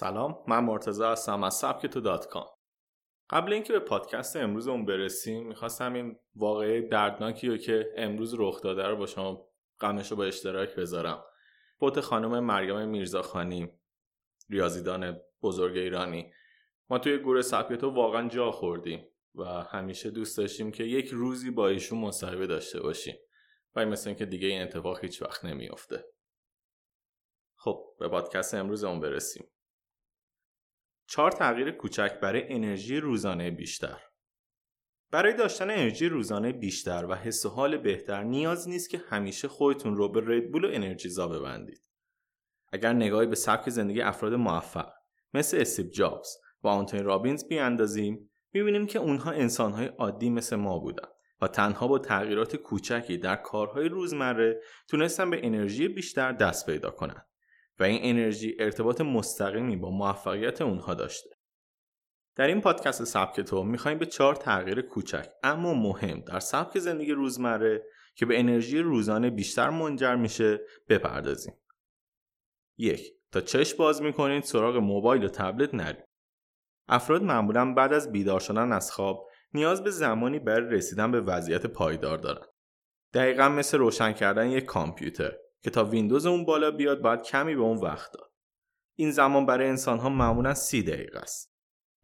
سلام من مرتضی هستم از سبک تو دات کام. قبل اینکه به پادکست امروزمون برسیم می‌خواستم این واقعه دردناکی رو که امروز رخ داده رو با شما غمش رو با اشتراک بذارم. فوت خانم مریم میرزاخانی ریاضیدان بزرگ ایرانی. ما توی گروه سبک تو واقعا جا خوردیم و همیشه دوست داشتیم که یک روزی با ایشون مصاحبه داشته باشیم. و مثل اینکه دیگه این اتفاق هیچ وقت نمیافته. خب به پادکست امروزمون برسیم. چهار تغییر کوچک برای انرژی روزانه بیشتر برای داشتن انرژی روزانه بیشتر و حس و حال بهتر نیاز نیست که همیشه خودتون رو به ردبول و انرژیزا ببندید. اگر نگاهی به سبک زندگی افراد موفق مثل استیو جابز و آنتونی رابینز بیاندازیم می‌بینیم که اونها انسانهای عادی مثل ما بودن و تنها با تغییرات کوچکی در کارهای روزمره تونستن به انرژی بیشتر دست پیدا کنند. و این انرژی ارتباط مستقیمی با موفقیت اونها داشته. در این پادکست سبک تو می‌خوایم به چهار تغییر کوچک اما مهم در سبک زندگی روزمره که به انرژی روزانه بیشتر منجر میشه بپردازیم. یک تا چشم باز می‌کنید سراغ موبایل و تبلت نرید. افراد معمولا بعد از بیدار شدن از خواب نیاز به زمانی برای رسیدن به وضعیت پایدار دارن. دقیقا مثل روشن کردن یک کامپیوتر که تا ویندوز اون بالا بیاد باید کمی به اون وقت داد. این زمان برای انسان ها معمولا سی دقیقه است.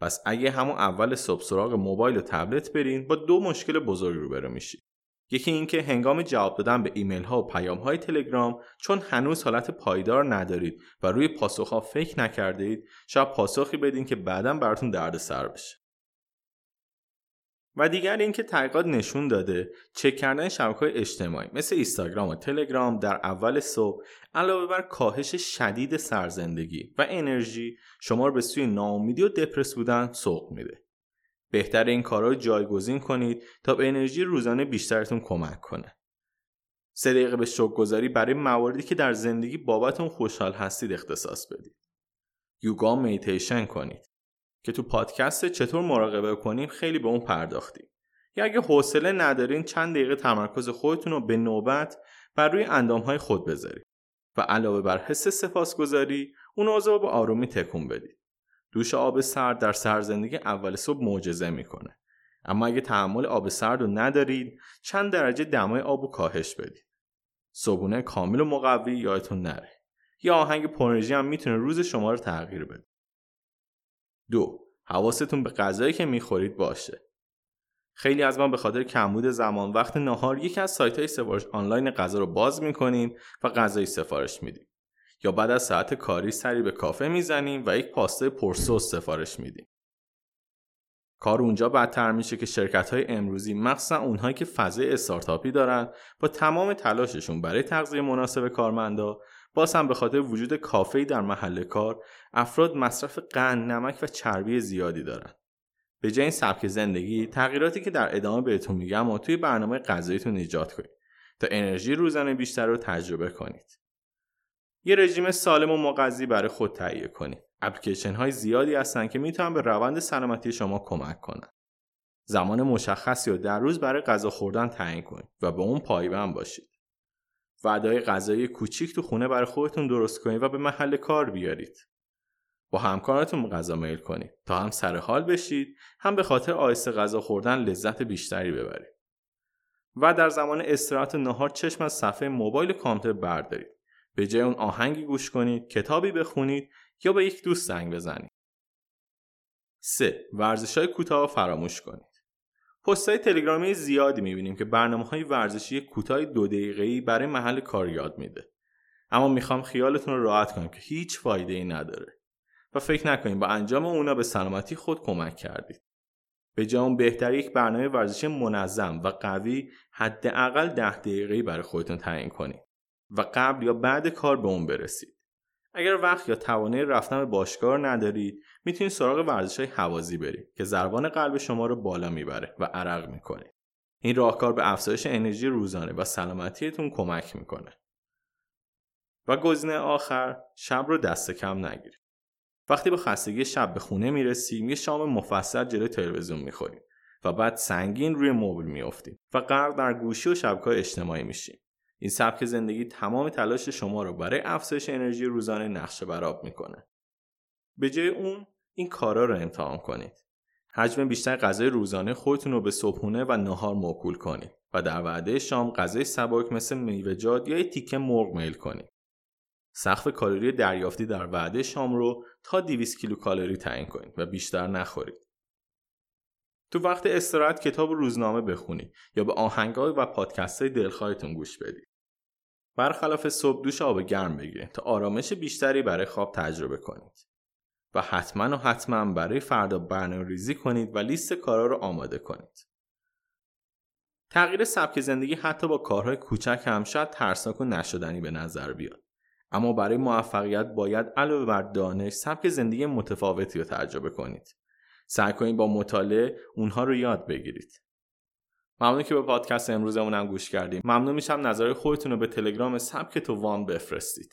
پس اگه همون اول صبح سراغ موبایل و تبلت برین با دو مشکل بزرگ روبرو میشید. یکی اینکه هنگام جواب دادن به ایمیل ها و پیام های تلگرام چون هنوز حالت پایدار ندارید و روی پاسخ ها فکر نکرده اید شاید پاسخی بدین که بعدا براتون درد سر بشه. و دیگر اینکه تحقیقات نشون داده چک کردن های اجتماعی مثل اینستاگرام و تلگرام در اول صبح علاوه بر کاهش شدید سرزندگی و انرژی شما رو به سوی ناامیدی و دپرس بودن سوق میده. بهتر این کارها رو جایگزین کنید تا به انرژی روزانه بیشترتون کمک کنه. سه دقیقه به شوک گذاری برای مواردی که در زندگی بابتون خوشحال هستید اختصاص بدید. یوگا میتیشن کنید. که تو پادکست چطور مراقبه کنیم خیلی به اون پرداختیم. یا اگه حوصله ندارین چند دقیقه تمرکز خودتون رو به نوبت بر روی اندامهای خود بذارید و علاوه بر حس سپاسگزاری اون اوضاع با آرومی تکون بدید. دوش آب سرد در سرزندگی اول صبح معجزه می‌کنه. اما اگه تحمل آب سرد رو ندارید چند درجه دمای آب رو کاهش بدید. صبونه کامل و مقوی یادتون نره. یا آهنگ پرنرژی هم می‌تونه روز شما رو تغییر بده. دو حواستون به غذایی که می‌خورید باشه. خیلی از ما به خاطر کمبود زمان وقت نهار یکی از سایت های سفارش آنلاین غذا رو باز می‌کنیم و غذایی سفارش میدیم. یا بعد از ساعت کاری سری به کافه می‌زنیم و یک پاسته پرسوس سفارش میدیم. کار اونجا بدتر میشه که شرکت های امروزی مخصوصا اونهایی که فضای استارتاپی دارن با تمام تلاششون برای تغذیه مناسب کارمندا باز هم به خاطر وجود کافه‌ای در محل کار افراد مصرف قند، نمک و چربی زیادی دارند. به جای این سبک زندگی تغییراتی که در ادامه بهتون میگم و توی برنامه غذاییتون ایجاد کنید تا انرژی روزانه بیشتر رو تجربه کنید. یه رژیم سالم و مغذی برای خود تهیه کنید. اپلیکیشن های زیادی هستن که می‌تونن به روند سلامتی شما کمک کنن. زمان مشخصی رو در روز برای غذا خوردن تعیین کنید و به اون پایبند باشید. وعدای غذایی کوچیک تو خونه برای خودتون درست کنید و به محل کار بیارید. با همکاراتون غذا میل کنید تا هم سر حال بشید هم به خاطر آیسته غذا خوردن لذت بیشتری ببرید. و در زمان استراحت نهار چشم از صفحه موبایل کامپیوتر بردارید. به جای اون آهنگی گوش کنید، کتابی بخونید یا به یک دوست زنگ بزنید. 3. ورزش های کوتاه فراموش کنید. های تلگرامی زیادی می‌بینیم که برنامه های ورزشی کوتاه دو دقیقه‌ای برای محل کار یاد میده. اما می‌خوام خیالتون رو راحت کنم که هیچ فایده ای نداره و فکر نکنید با انجام اونا به سلامتی خود کمک کردید. به جای بهتر یک برنامه ورزشی منظم و قوی حداقل ده دقیقه‌ای برای خودتون تعیین کنید و قبل یا بعد کار به اون برسید. اگر وقت یا توانایی رفتن به باشگاه ندارید می‌تونید سراغ ورزش های حوازی برید که ضربان قلب شما رو بالا می‌بره و عرق می‌کنه. این راهکار به افزایش انرژی روزانه و سلامتیتون کمک می‌کنه. و گزینه آخر شب رو دست کم نگیرید وقتی به خستگی شب به خونه می‌رسیم یه شام مفصل جلوی تلویزیون می‌خوریم و بعد سنگین روی مبل میافتیم و غرق در گوشی و شبکه اجتماعی میشیم این سبک زندگی تمام تلاش شما رو برای افزایش انرژی روزانه نقشه براب می‌کنه. به جای اون این کارا رو امتحان کنید. حجم بیشتر غذای روزانه خودتون رو به صبحونه و نهار موکول کنید و در وعده شام غذای سبک مثل میوه‌جات یا تیکه مرغ میل کنید. سقف کالری دریافتی در وعده شام رو تا 200 کیلو کالری تعیین کنید و بیشتر نخورید. تو وقت استراحت کتاب روزنامه بخونید یا به آهنگای و پادکست های دلخواهتون گوش بدید. برخلاف صبح دوش آب گرم بگیرید تا آرامش بیشتری برای خواب تجربه کنید. و حتما و حتما برای فردا برنامه ریزی کنید و لیست کارا رو آماده کنید. تغییر سبک زندگی حتی با کارهای کوچک هم شاید ترسناک و نشدنی به نظر بیاد. اما برای موفقیت باید علاوه بر دانش سبک زندگی متفاوتی رو تجربه کنید. سعی کنید با مطالعه اونها رو یاد بگیرید. ممنون که به پادکست امروزمون هم گوش کردیم. ممنون میشم نظر خودتون رو به تلگرام سبک تو وان بفرستید.